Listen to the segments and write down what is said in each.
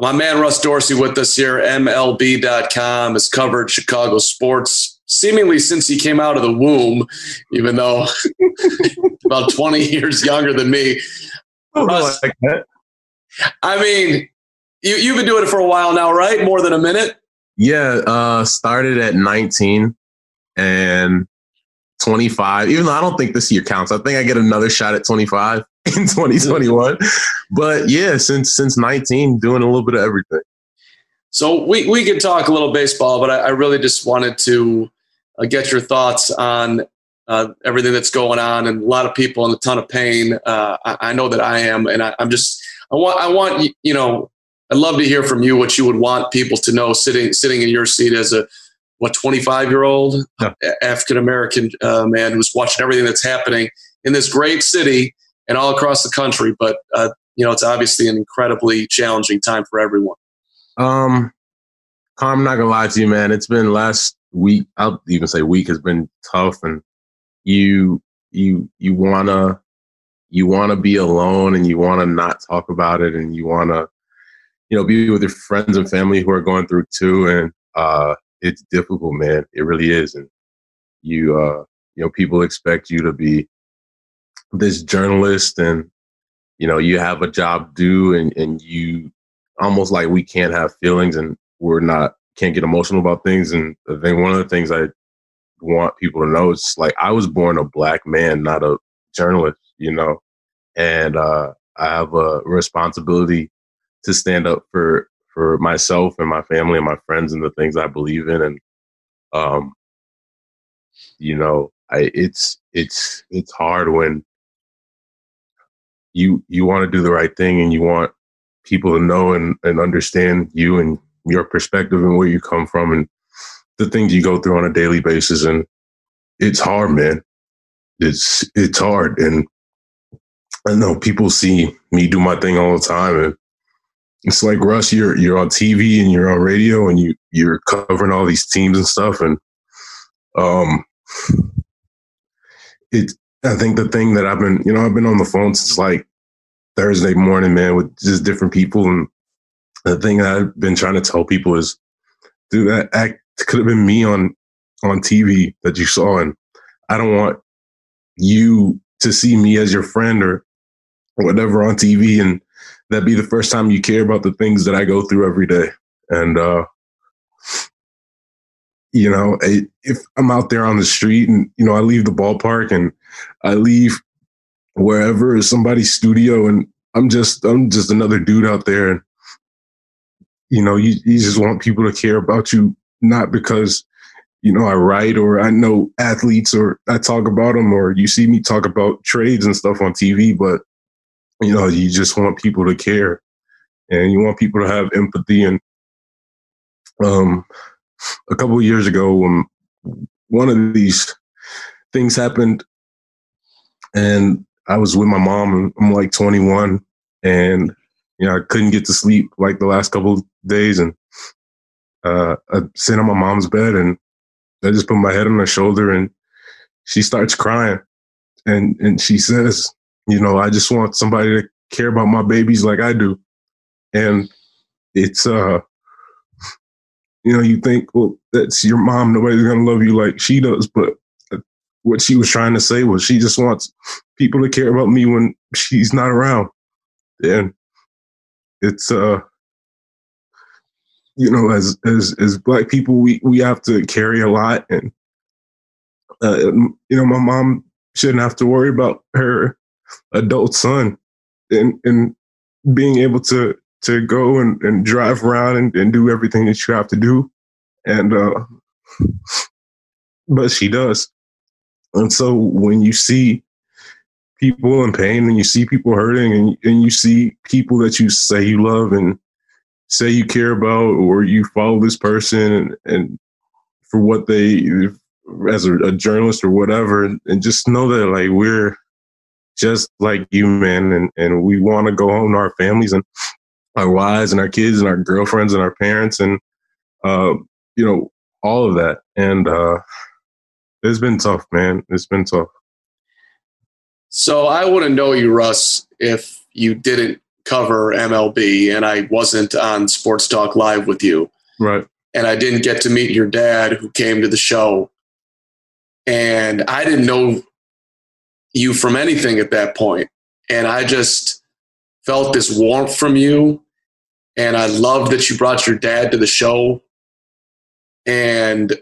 My man Russ Dorsey with us here. MLB.com has covered Chicago sports seemingly since he came out of the womb, even though about 20 years younger than me. Russ, I mean, you, you've been doing it for a while now, right? More than a minute? Yeah, uh, started at 19 and 25. Even though I don't think this year counts, I think I get another shot at 25 in 2021. but yeah, since since 19, doing a little bit of everything. So we we could talk a little baseball, but I, I really just wanted to uh, get your thoughts on uh, everything that's going on, and a lot of people in a ton of pain. Uh, I, I, know that I am, and I, I'm just I want I want you know I'd love to hear from you what you would want people to know sitting sitting in your seat as a what 25 year old yeah. African American uh, man who's watching everything that's happening in this great city and all across the country. But uh, you know, it's obviously an incredibly challenging time for everyone. Um, I'm not gonna lie to you, man. It's been last week. I'll even say week has been tough, and you you you wanna you wanna be alone, and you wanna not talk about it, and you wanna you know be with your friends and family who are going through too, and uh, it's difficult, man. It really is, and you uh, you know people expect you to be this journalist and you know you have a job due and and you almost like we can't have feelings and we're not can't get emotional about things. And i think one of the things i want people to know is like i was born a black man not a journalist you know? And uh i have a responsibility to stand up for for myself and my family and my friends and the things i believe in. And um you know i it's it's it's hard when you you want to do the right thing and you want people to know and, and understand you and your perspective and where you come from and the things you go through on a daily basis. And it's hard man. It's it's hard. And i know people see me do my thing all the time and it's like russ you're you're on tv and you're on radio and you you're covering all these teams and stuff. And um it I think the thing that I've been, you know, I've been on the phone since like Thursday morning, man, with just different people. And the thing I've been trying to tell people is, dude, that act could have been me on on TV that you saw, and I don't want you to see me as your friend or whatever on TV, and that be the first time you care about the things that I go through every day. And uh, you know, if I'm out there on the street and you know I leave the ballpark and I leave wherever is somebody's studio and I'm just I'm just another dude out there and you know you, you just want people to care about you not because you know I write or I know athletes or I talk about them or you see me talk about trades and stuff on TV but you know you just want people to care and you want people to have empathy and um a couple years ago when one of these things happened and I was with my mom. I'm like 21, and you know I couldn't get to sleep like the last couple days, and uh, I sit on my mom's bed, and I just put my head on her shoulder, and she starts crying, and and she says, you know, I just want somebody to care about my babies like I do, and it's uh you know, you think, well, that's your mom. Nobody's gonna love you like she does. But what she was trying to say was she just wants people to care about me when she's not around. And it's uh you know, as as as black people we we have to carry a lot and uh, you know, my mom shouldn't have to worry about her adult son and and being able to to go and, and drive around and, and do everything that you have to do. And uh but she does. And so when you see people in pain and you see people hurting and, and you see people that you say you love and say you care about or you follow this person and, and for what they as a, a, journalist or whatever and, just know that like we're just like you man and, and we want to go home to our families and our wives and our kids and our girlfriends and our parents and uh, you know all of that. And uh, it's been tough man. It's been tough. So i wouldn't know you russ if you didn't cover mlb and i wasn't on sports talk live with you. Right. And i didn't get to meet your dad who came to the show. And i didn't know you from anything at that point. point. And i just felt this warmth from you. And I love that you brought your dad to the show. And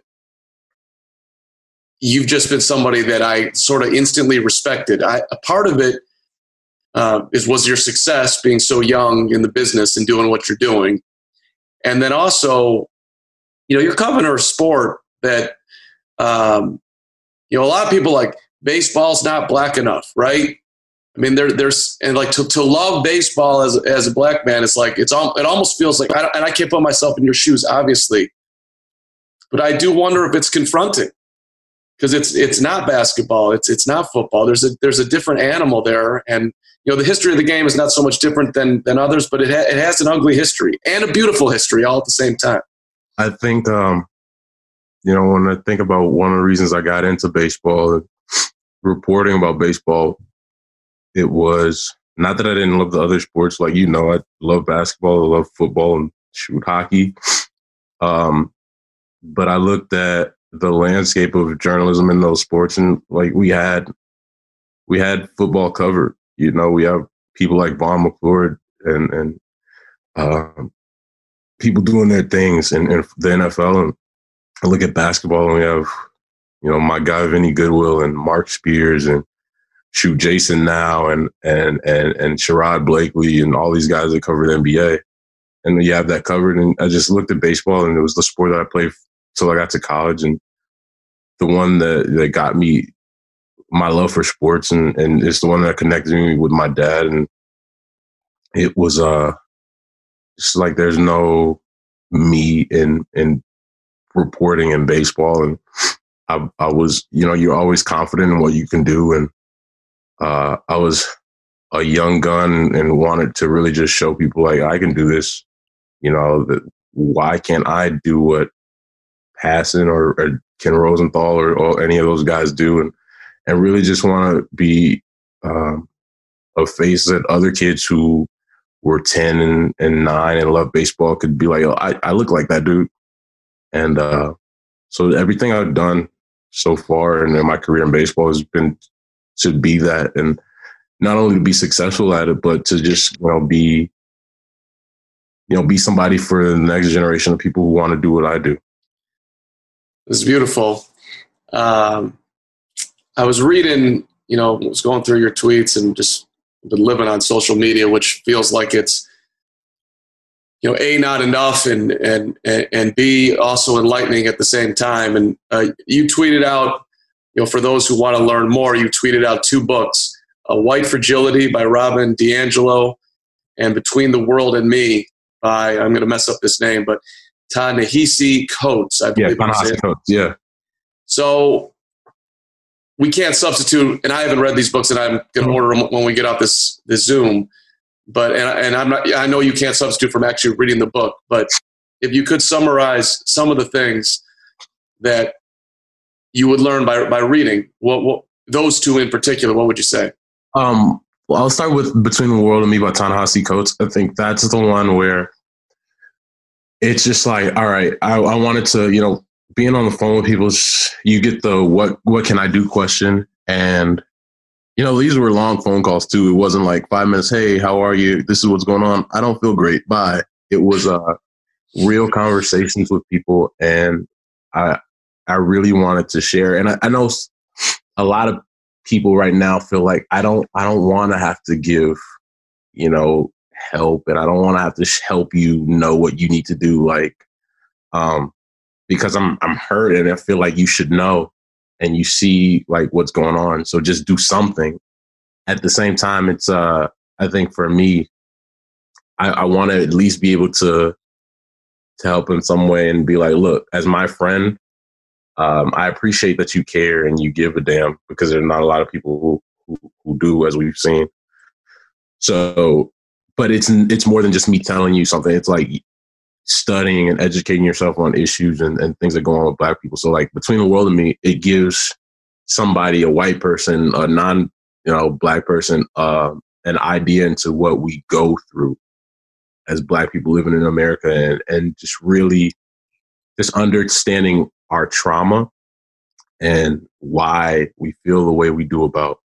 you've just been somebody that I sort of instantly respected. I, a part of it uh, is was your success being so young in the business and doing what you're doing, and then also, you know, you're covering a sport that, um, you know, a lot of people like baseball's not black enough, right? I mean, there, there's and like to, to love baseball as as a black man, it's like it's all it almost feels like I and I can't put myself in your shoes, obviously, but I do wonder if it's confronting because it's it's not basketball, it's it's not football. There's a there's a different animal there, and you know the history of the game is not so much different than than others, but it ha- it has an ugly history and a beautiful history all at the same time. I think, um, you know, when I think about one of the reasons I got into baseball, reporting about baseball it was not that I didn't love the other sports. Like, you know, I love basketball, I love football and shoot hockey. Um, but I looked at the landscape of journalism in those sports and like we had, we had football covered. You know, we have people like Vaughn McClure and, and, um, people doing their things in, in the NFL. And I look at basketball and we have, you know, my guy Vinny Goodwill and Marc Spears and shoot Jason now and and and and Sherrod Blakely and all these guys that cover the NBA. And you have that covered. And I just looked at baseball and it was the sport that I played till I got to college and the one that, that got me my love for sports and, and it's the one that connected me with my dad and it was uh just like there's no me in in reporting in baseball and I I was you know you're always confident in what you can do and uh, I was a young gun and wanted to really just show people like I can do this. You know, that why can't I do what Passan or, or Ken Rosenthal or, or, any of those guys do, and and really just want to be um, a face that other kids who were ten and, and nine and love baseball could be like, oh, I, I look like that dude, and uh, so everything I've done so far and in my career in baseball has been to be that and not only to be successful at it, but to just, you know, be, you know, be somebody for the next generation of people who want to do what I do. It's beautiful. Um, I was reading, you know, was going through your tweets and just been living on social media, which feels like it's, you know, a not enough and and and b also enlightening at the same time. And uh, you tweeted out you know, for those who want to learn more, you tweeted out two books: "A White Fragility" by Robin DiAngelo, and "Between the World and Me" by I'm going to mess up this name, but Ta-Nehisi Coates. I believe. Yeah, Coates. Yeah. So we can't substitute, and I haven't read these books, and I'm going to order them when we get off this this Zoom. But and, and I'm not. I know you can't substitute from actually reading the book, but if you could summarize some of the things that you would learn by by reading? What, what those two in particular? What would you say? Um, well, I'll start with Between the World and Me by Ta-Nehisi Coates. I think that's the one where it's just like, all right, I, I wanted to, you know, being on the phone with people, you get the what what can I do question, and you know these were long phone calls too. It wasn't like five minutes. Hey, how are you? This is what's going on. I don't feel great. Bye. It was uh, real conversations with people, and I I really wanted to share. And I, I know a lot of people right now feel like I don't I don't want to have to give, you know, help and I don't want to have to help you know what you need to do like um because I'm I'm hurt and I feel like you should know and you see like what's going on so just do something at the same time it's uh I think for me I, I want to at least be able to to help in some way and be like, look, as my friend, um, I appreciate that you care and you give a damn because there's not a lot of people who, who, who do, as we've seen. So, but it's it's more than just me telling you something. It's like studying and educating yourself on issues and, and things that go on with black people. So like between the world and me, it gives somebody, a white person, a non, you know, black person, uh, an idea into what we go through as black people living in America and, and just really just understanding our trauma and why we feel the way we do about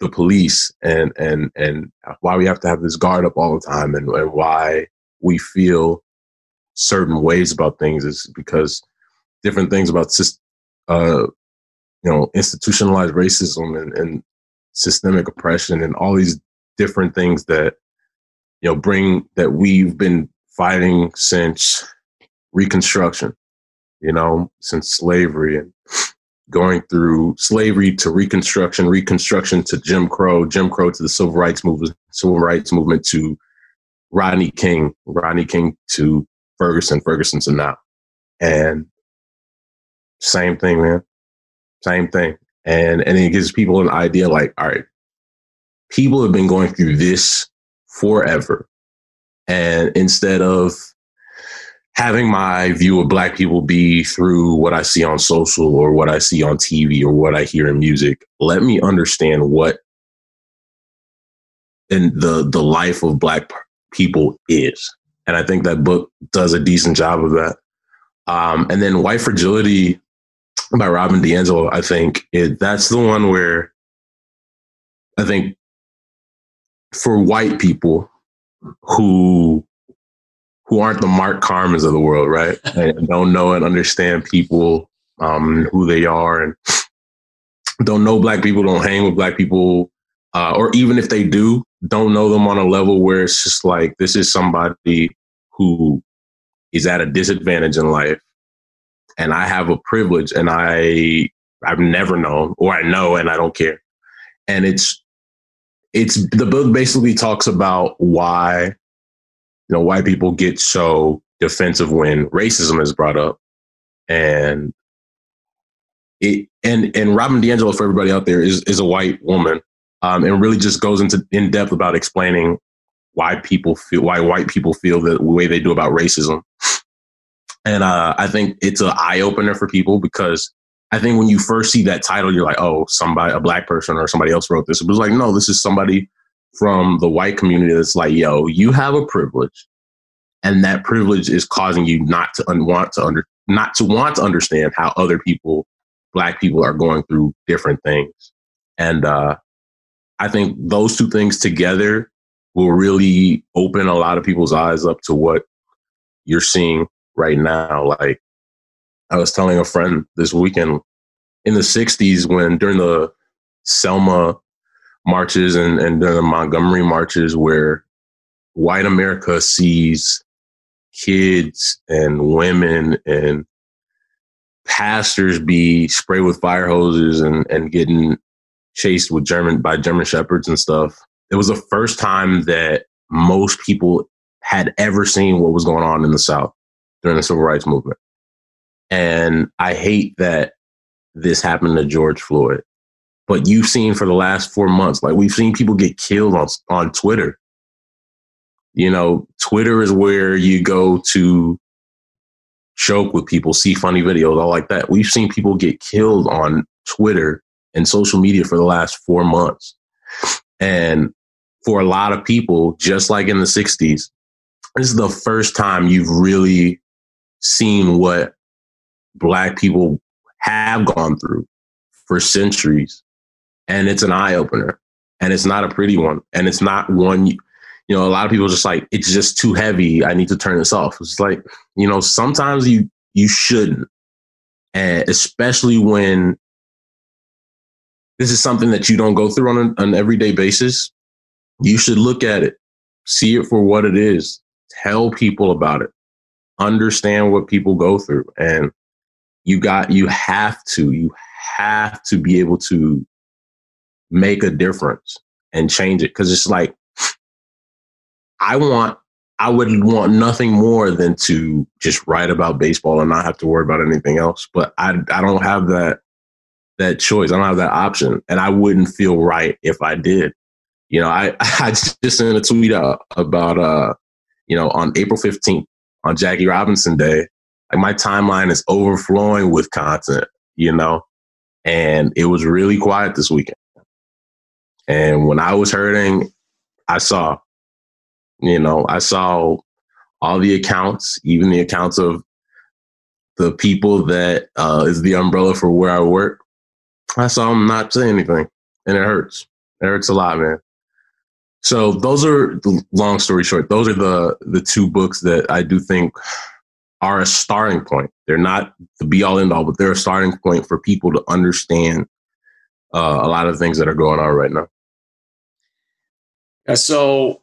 the police and and and why we have to have this guard up all the time and, and why we feel certain ways about things is because different things about uh, you know institutionalized racism and, and systemic oppression and all these different things that you know bring that we've been fighting since reconstruction you know since slavery and going through slavery to reconstruction reconstruction to jim crow jim crow to the civil rights movement civil rights movement to rodney king rodney king to ferguson ferguson to now. And same thing man. Same thing. And and it gives people an idea like all right people have been going through this forever. And instead of having my view of black people be through what I see on social or what I see on TV or what I hear in music, let me understand what in the the life of black people is. And I think that book does a decent job of that. Um, and then White Fragility by Robin DiAngelo, I think it, that's the one where I think for white people who who aren't the Mark Carmans of the world, right? And don't know and understand people, um, who they are, and don't know black people, don't hang with black people, uh, or even if they do, don't know them on a level where it's just like this is somebody who is at a disadvantage in life, and I have a privilege, and I I've never known, or I know, and I don't care, and it's it's the book basically talks about why you know why people get so defensive when racism is brought up and it and and Robin DiAngelo for everybody out there is is a white woman um, and really just goes into in depth about explaining why people feel why white people feel the way they do about racism and uh, I think it's an eye opener for people because I think when you first see that title, you're like, oh, somebody, a black person or somebody else wrote this. It was like, no, this is somebody from the white community that's like, yo, you have a privilege, and that privilege is causing you not to un- want to under not to want to understand how other people, black people, are going through different things. And uh, I think those two things together will really open a lot of people's eyes up to what you're seeing right now. Like I was telling a friend this weekend in the 60s when during the Selma marches and, and the Montgomery marches where white America sees kids and women and pastors be sprayed with fire hoses and, and getting chased with German by German shepherds and stuff. It was the first time that most people had ever seen what was going on in the South during the civil rights movement. And I hate that this happened to George Floyd. But you've seen for the last four months, like we've seen people get killed on on Twitter. You know, Twitter is where you go to joke with people, see funny videos, all like that. We've seen people get killed on Twitter and social media for the last four months. And for a lot of people, just like in the 60s, this is the first time you've really seen what black people have gone through for centuries. And it's an eye opener. And it's not a pretty one. And it's not one, you know, a lot of people just like, it's just too heavy. I need to turn this off. It's like, you know, sometimes you, you shouldn't. And especially when this is something that you don't go through on an, an everyday basis, you should look at it, see it for what it is, tell people about it, understand what people go through. And you got you have to you have to be able to make a difference and change it because it's like i want I would want nothing more than to just write about baseball and not have to worry about anything else. But I I don't have that that choice. I don't have that option, and I wouldn't feel right if I did. You know, I I just sent a tweet out about uh, you know, on April fifteenth on Jackie Robinson Day, like my timeline is overflowing with content. You know, and it was really quiet this weekend. And when I was hurting, I saw you know, I saw all the accounts, even the accounts of the people that uh, is the umbrella for where I work. I saw them not say anything, and it hurts. It hurts a lot, man. So those are long story short. Those are the the two books that I do think are a starting point. They're not the be all end all, but they're a starting point for people to understand uh, a lot of things that are going on right now. Yeah, so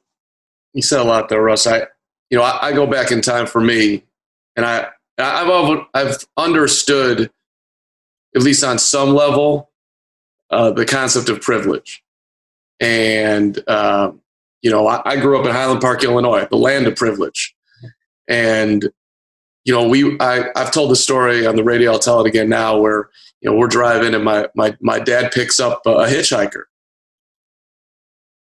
you said a lot there, Russ. I, you know, I, I go back in time for me, and I, I've I've understood, at least on some level, uh, the concept of privilege, and uh, you know, I, I grew up in Highland Park, Illinois, the land of privilege, and you know, we I, I've told the story on the radio. I'll tell it again now. Where you know we're driving and my my my dad picks up a hitchhiker.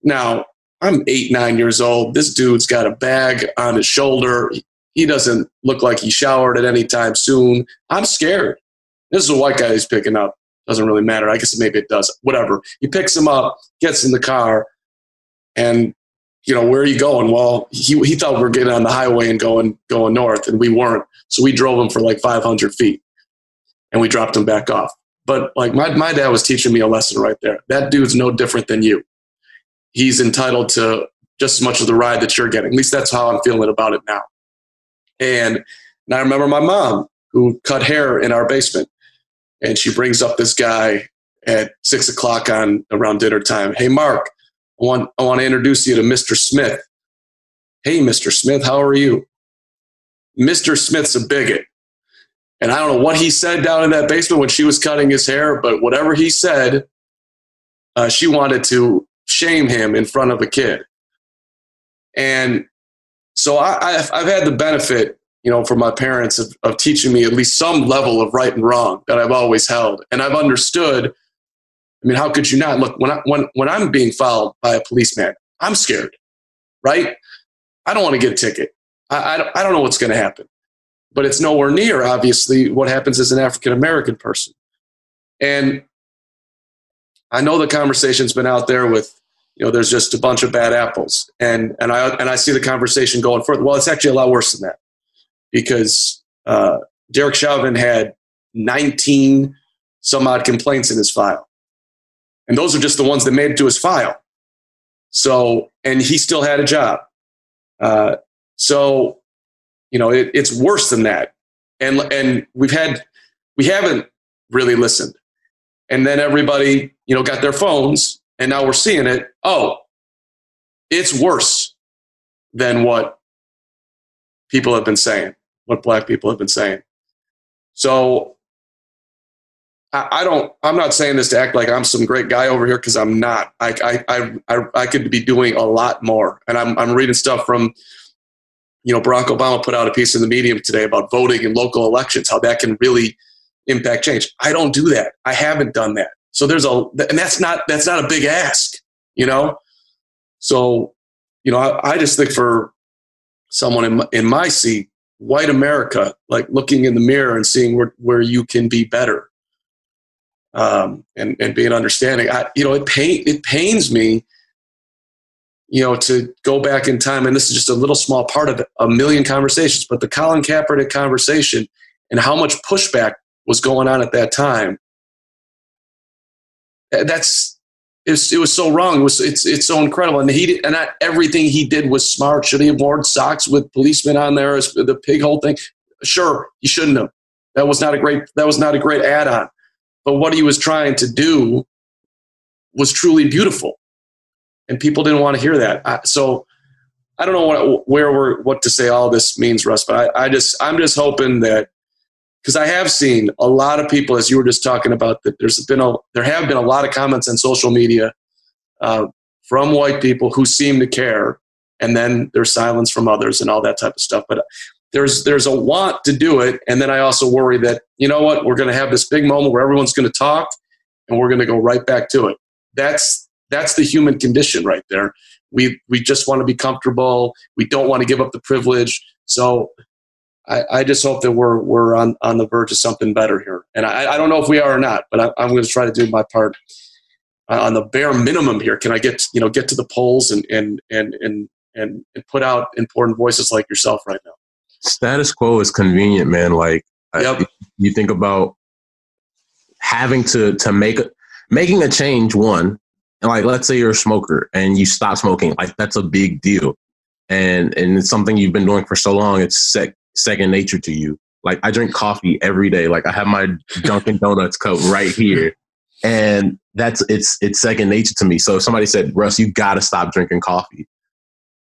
Now I'm eight, nine years old. This dude's got a bag on his shoulder. He doesn't look like he showered at any time soon. I'm scared. This is a white guy he's picking up. Doesn't really matter. I guess maybe it does. Whatever. He picks him up, gets in the car, and you know where are you going? Well, he he thought we were getting on the highway and going going north, and we weren't. So we drove him for like 500 feet, and we dropped him back off. But like my my dad was teaching me a lesson right there. That dude's no different than you he's entitled to just as much of the ride that you're getting. At least that's how I'm feeling about it now. And, and I remember my mom who cut hair in our basement, and she brings up this guy at six o'clock on around dinner time. Hey, Mark, I want I want to introduce you to Mr. Smith. Hey, Mr. Smith, how are you? Mr. Smith's a bigot. And I don't know what he said down in that basement when she was cutting his hair, but whatever he said, uh, she wanted to shame him in front of a kid. And so I, have I've had the benefit, you know, from my parents of, of teaching me at least some level of right and wrong that I've always held. And I've understood. I mean, how could you not look when I, when when I'm being followed by a policeman? I'm scared, right? I don't want to get a ticket. I, I don't, I don't know what's going to happen, but it's nowhere near obviously what happens as an African American person. And I know the conversation's been out there with, you know, there's just a bunch of bad apples, and and I and I see the conversation going further. Well, it's actually a lot worse than that because uh, Derek Chauvin had 19 some odd complaints in his file, and those are just the ones that made it to his file. So, and he still had a job. Uh, so, you know, it, it's worse than that, and and we've had we haven't really listened and then everybody you know got their phones and now we're seeing it oh it's worse than what people have been saying what black people have been saying so I, I don't i'm not saying this to act like i'm some great guy over here because i'm not I, I i i could be doing a lot more and i'm, I'm reading stuff from you know barack obama put out a piece in the medium today about voting in local elections how that can really impact change. I don't do that. I haven't done that. So there's a, and that's not, that's not a big ask, you know? So, you know, I, I just think for someone in my, in my seat, white America, like looking in the mirror and seeing where, where you can be better. Um, and, and being understanding, I, you know, it pain, it pains me, you know, to go back in time. And this is just a little small part of a million conversations, but the Colin Kaepernick conversation and how much pushback was going on at that time. That's it was, it was so wrong. It was it's it's so incredible, and he did, and not everything he did was smart. Should he have worn socks with policemen on there? The pig hole thing, sure, he shouldn't have. That was not a great that was not a great add on. But what he was trying to do was truly beautiful, and people didn't want to hear that. So I don't know what where we're what to say all this means, Russ. But I, I just I'm just hoping that because I have seen a lot of people, as you were just talking about, that there's been a there have been a lot of comments on social media uh, from white people who seem to care, and then there's silence from others and all that type of stuff. But there's there's a want to do it, and then I also worry that you know what we're going to have this big moment where everyone's going to talk, and we're going to go right back to it. That's that's the human condition right there. We we just want to be comfortable. We don't want to give up the privilege. So I, I just hope that we're we're on, on the verge of something better here. And I, I don't know if we are or not, but I, am going to try to do my part uh, on the bare minimum here. Can I get you know get to the polls and and and and and, and put out important voices like yourself right now? Status quo is convenient, man. Like yep. I, you think about having to to make a, making a change. One, like let's say you're a smoker and you stop smoking, like that's a big deal and and it's something you've been doing for so long it's sec- second nature to you. Like i drink coffee every day. Like i have my dunkin donuts cup right here. And that's it's it's second nature to me. So if somebody said russ you gotta stop drinking coffee.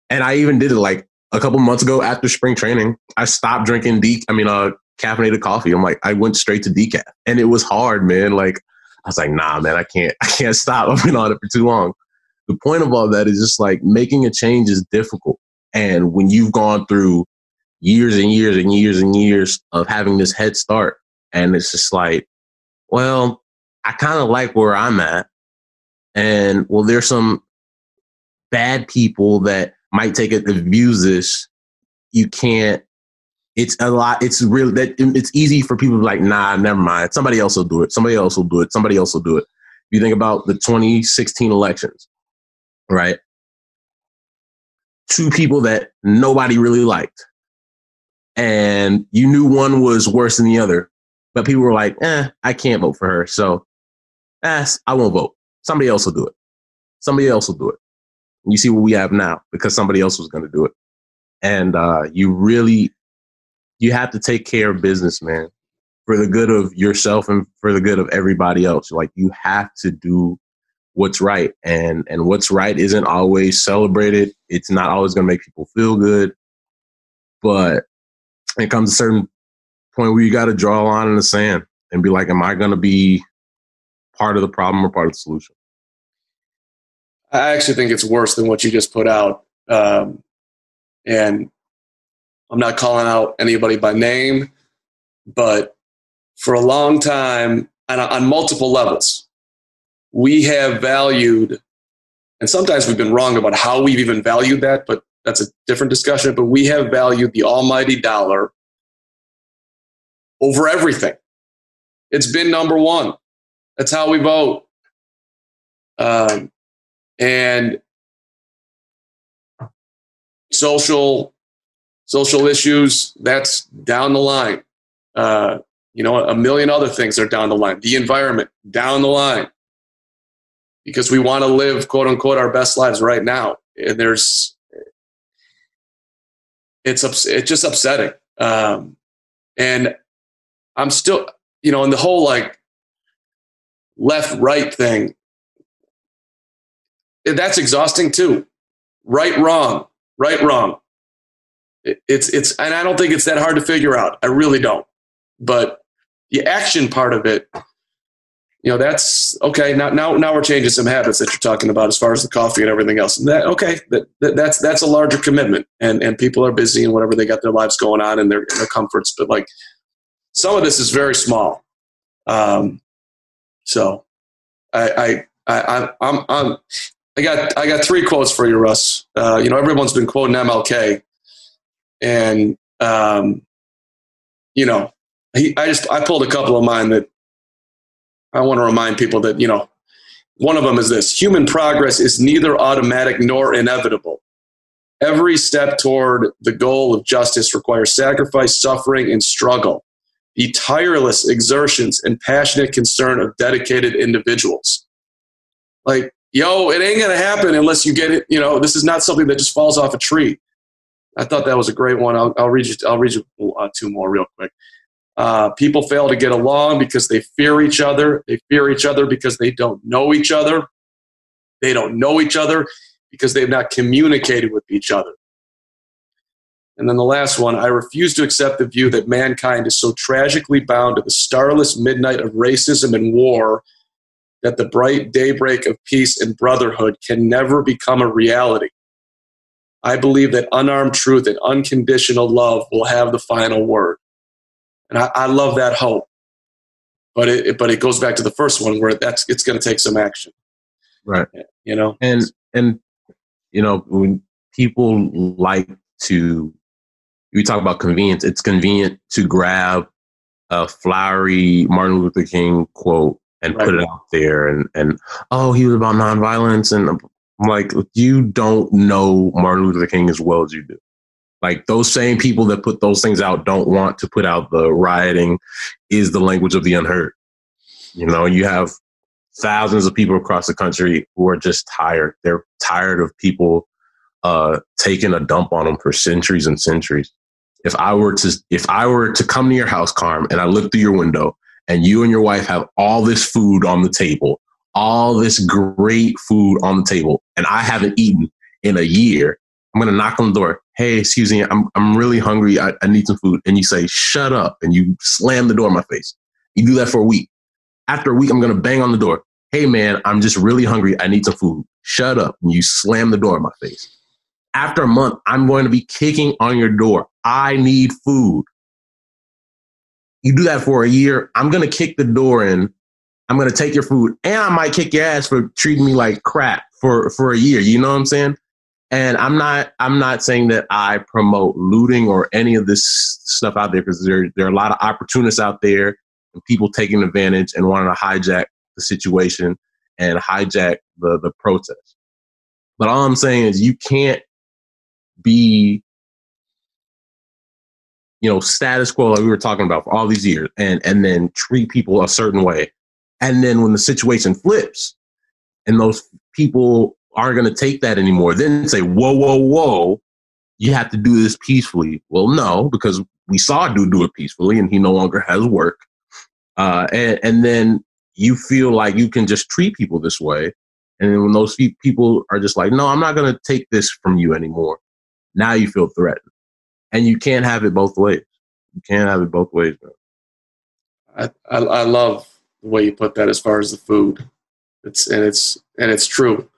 And i even did it like a couple months ago after spring training i stopped drinking de- i mean uh caffeinated coffee. I'm like i went straight to decaf. And it was hard man. Like i was like nah man i can't i can't stop. I've been on it for too long. The point of all that is just like making a change is difficult. And when you've gone through years and years and years and years of having this head start, and it's just like, well, I kind of like where I'm at. And well, there's some bad people that might take it abuse this. You can't. It's a lot. It's real that it's easy for people to be like, nah, never mind. Somebody else will do it. Somebody else will do it. Somebody else will do it. You think about the 2016 elections, right? two people that nobody really liked. And you knew one was worse than the other, but people were like, eh, I can't vote for her. So, eh, I won't vote. Somebody else will do it. Somebody else will do it. And you see what we have now because somebody else was going to do it. And uh, you really, you have to take care of business, man, for the good of yourself and for the good of everybody else. Like you have to do what's right and and what's right isn't always celebrated it's not always going to make people feel good but it comes a certain point where you got to draw a line in the sand and be like am i going to be part of the problem or part of the solution? I actually think it's worse than what you just put out um, and i'm not calling out anybody by name but for a long time and on multiple levels we have valued, and sometimes we've been wrong about how we've even valued that, but that's a different discussion. But we have valued the almighty dollar over everything. It's been number one. That's how we vote. Um, and social social issues that's down the line uh, you know a million other things are down the line the environment down the line because we want to live quote unquote our best lives right now and there's it's it's just upsetting. Um, and i'm still you know in the whole like left right thing that's exhausting too. Right wrong right wrong. It's it's and i don't think it's that hard to figure out. I really don't. But the action part of it you know that's okay now now now we're changing some habits that you're talking about as far as the coffee and everything else. And that okay that, that that's that's a larger commitment and and people are busy and whatever they got their lives going on and their their comforts but like some of this is very small. Um so i i i i'm i'm i got i got three quotes for you russ. Uh you know everyone's been quoting mlk and um you know he, I just I pulled a couple of mine that I want to remind people that, you know, one of them is this human progress is neither automatic nor inevitable. Every step toward the goal of justice requires sacrifice, suffering, and struggle, the tireless exertions and passionate concern of dedicated individuals. Like, yo, it ain't going to happen unless you get it. You know, this is not something that just falls off a tree. I thought that was a great one. I'll, I'll read you. I'll read you uh, two more real quick. Uh, people fail to get along because they fear each other. They fear each other because they don't know each other. They don't know each other because they've not communicated with each other. And then the last one I refuse to accept the view that mankind is so tragically bound to the starless midnight of racism and war that the bright daybreak of peace and brotherhood can never become a reality. I believe that unarmed truth and unconditional love will have the final word. And I, I love that hope. But it, but it goes back to the first one where that's it's going to take some action. Right. You know. And and you know when people like to we talk about convenience, it's convenient to grab a flowery Martin Luther King quote and right. put it out there and and oh he was about nonviolence and I'm like you don't know Martin Luther King as well as you do. Like those same people that put those things out don't want to put out the rioting is the language of the unheard. You know, you have thousands of people across the country who are just tired. They're tired of people uh, taking a dump on them for centuries and centuries. If I were to if I were to come to your house, Carm, and I look through your window and you and your wife have all this food on the table, all this great food on the table, and I haven't eaten in a year, I'm gonna knock on the door. Hey, excuse me, I'm I'm really hungry. I, I need some food. And you say, shut up, and you slam the door in my face. You do that for a week. After a week, I'm gonna bang on the door. Hey man, I'm just really hungry. I need some food. Shut up. And you slam the door in my face. After a month, I'm going to be kicking on your door. I need food. You do that for a year, I'm going to kick the door in. I'm going to take your food and I might kick your ass for treating me like crap for, for a year. You know what I'm saying? And I'm not I'm not saying that I promote looting or any of this stuff out there because there there are a lot of opportunists out there and people taking advantage and wanting to hijack the situation and hijack the the protest. But all I'm saying is you can't be you know status quo like we were talking about for all these years and and then treat people a certain way and then when the situation flips and those people aren't going to take that anymore then say whoa whoa whoa you have to do this peacefully well no because we saw dude do it peacefully and he no longer has work uh, and, and then you feel like you can just treat people this way and then when those people are just like no i'm not going to take this from you anymore now you feel threatened and you can't have it both ways. You can't have it both ways, man. I, I, I love the way you put that as far as the food. It's and it's and it's true.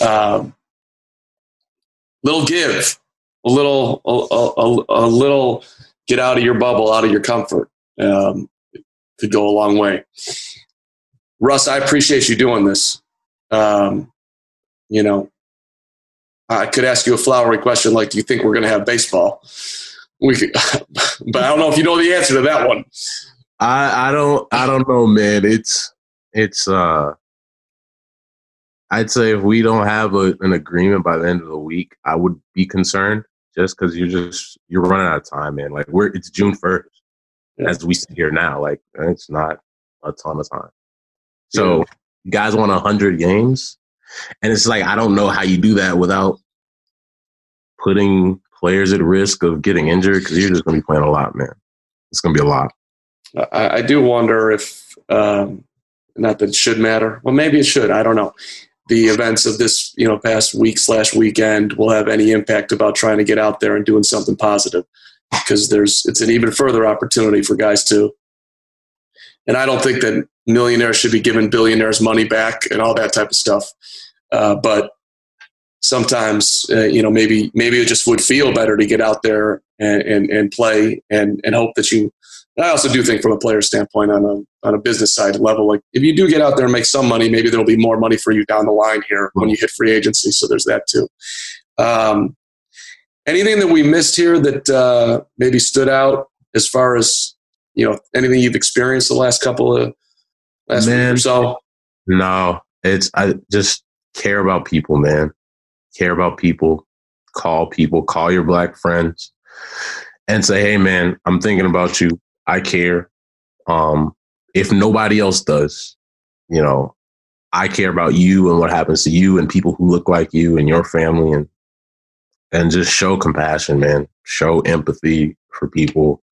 Um, little give, a little a, a, a, little get out of your bubble, out of your comfort. Um, could go a long way. Russ, I appreciate you doing this. Um, you know, I could ask you a flowery question like, do you think we're going to have baseball? We, could, but I don't know if you know the answer to that one. I, I don't, I don't know, man. It's, it's, uh, I'd say if we don't have a, an agreement by the end of the week, I would be concerned just because you're just, you're running out of time, man. Like we're, it's June 1st as we sit here now. Like it's not a ton of time. So yeah. you guys want 100 games? And it's like I don't know how you do that without putting players at risk of getting injured because you're just going to be playing a lot, man. It's going to be a lot. I, I do wonder if, um, not that it should matter. Well, maybe it should. I don't know. The events of this, you know, past week slash weekend will have any impact about trying to get out there and doing something positive because there's it's an even further opportunity for guys to. And I don't think that millionaires should be giving billionaires money back and all that type of stuff. Uh, but sometimes, uh, you know, maybe maybe it just would feel better to get out there and, and, and play and, and hope that you. I also do think from a player standpoint on a on a business side level, like if you do get out there and make some money, maybe there'll be more money for you down the line here when you hit free agency. So there's that too. Um, anything that we missed here that uh, maybe stood out as far as you know anything you've experienced the last couple of last man, week or so? No, it's I just care about people, man. Care about people. Call people. Call your black friends, and say, "Hey, man, I'm thinking about you. I care." Um, if nobody else does, you know, I care about you and what happens to you and people who look like you and your family, and and just show compassion, man. Show empathy for people,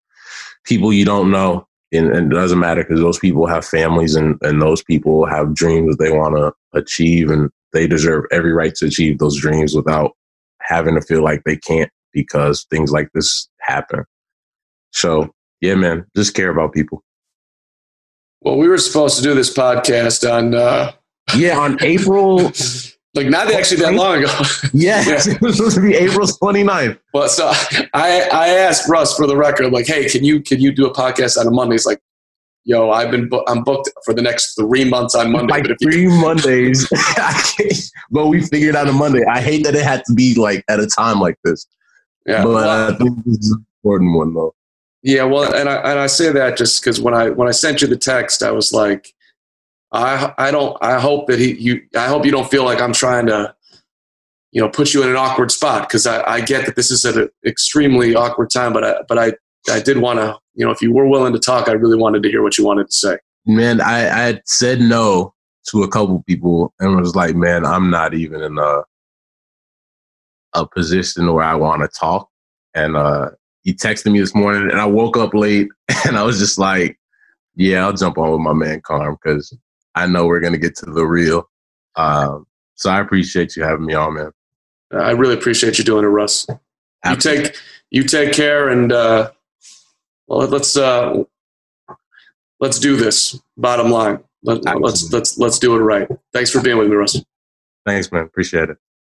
people you don't know and, and it doesn't matter because those people have families and, and those people have dreams that they want to achieve and they deserve every right to achieve those dreams without having to feel like they can't because things like this happen. So, yeah, man, just care about people. Well, we were supposed to do this podcast on. Uh... yeah, on April Like not actually that long ago. yes, yeah. it was supposed to be April 29th. Well, so I I asked Russ for the record, like, hey, can you can you do a podcast on a Monday? He's like, yo, I've been bu- I'm booked for the next three months on Monday. Like three you, Mondays, but we figured out a Monday. I hate that it had to be like at a time like this. yeah, but well, I think this is an important one though. Yeah, well, and I and I say that just because when I when I sent you the text, I was like, I I don't I hope that he you I hope you don't feel like I'm trying to. You know, put you in an awkward spot because I, I get that this is an extremely awkward time, but I but I I did want to, you know, if you were willing to talk, I really wanted to hear what you wanted to say. Man, I, I said no to a couple people and was like, man, I'm not even in a a position where I want to talk. And uh he texted me this morning and I woke up late and I was just like, yeah, I'll jump on with my man Carm because I know we're gonna get to the real. Um, so I appreciate you having me on, man. I really appreciate you doing it, Russ. You take you take care, and uh, well, let's uh, let's do this. Bottom line, Let, let's let's let's do it right. Thanks for being with me, Russ. Thanks, man. Appreciate it.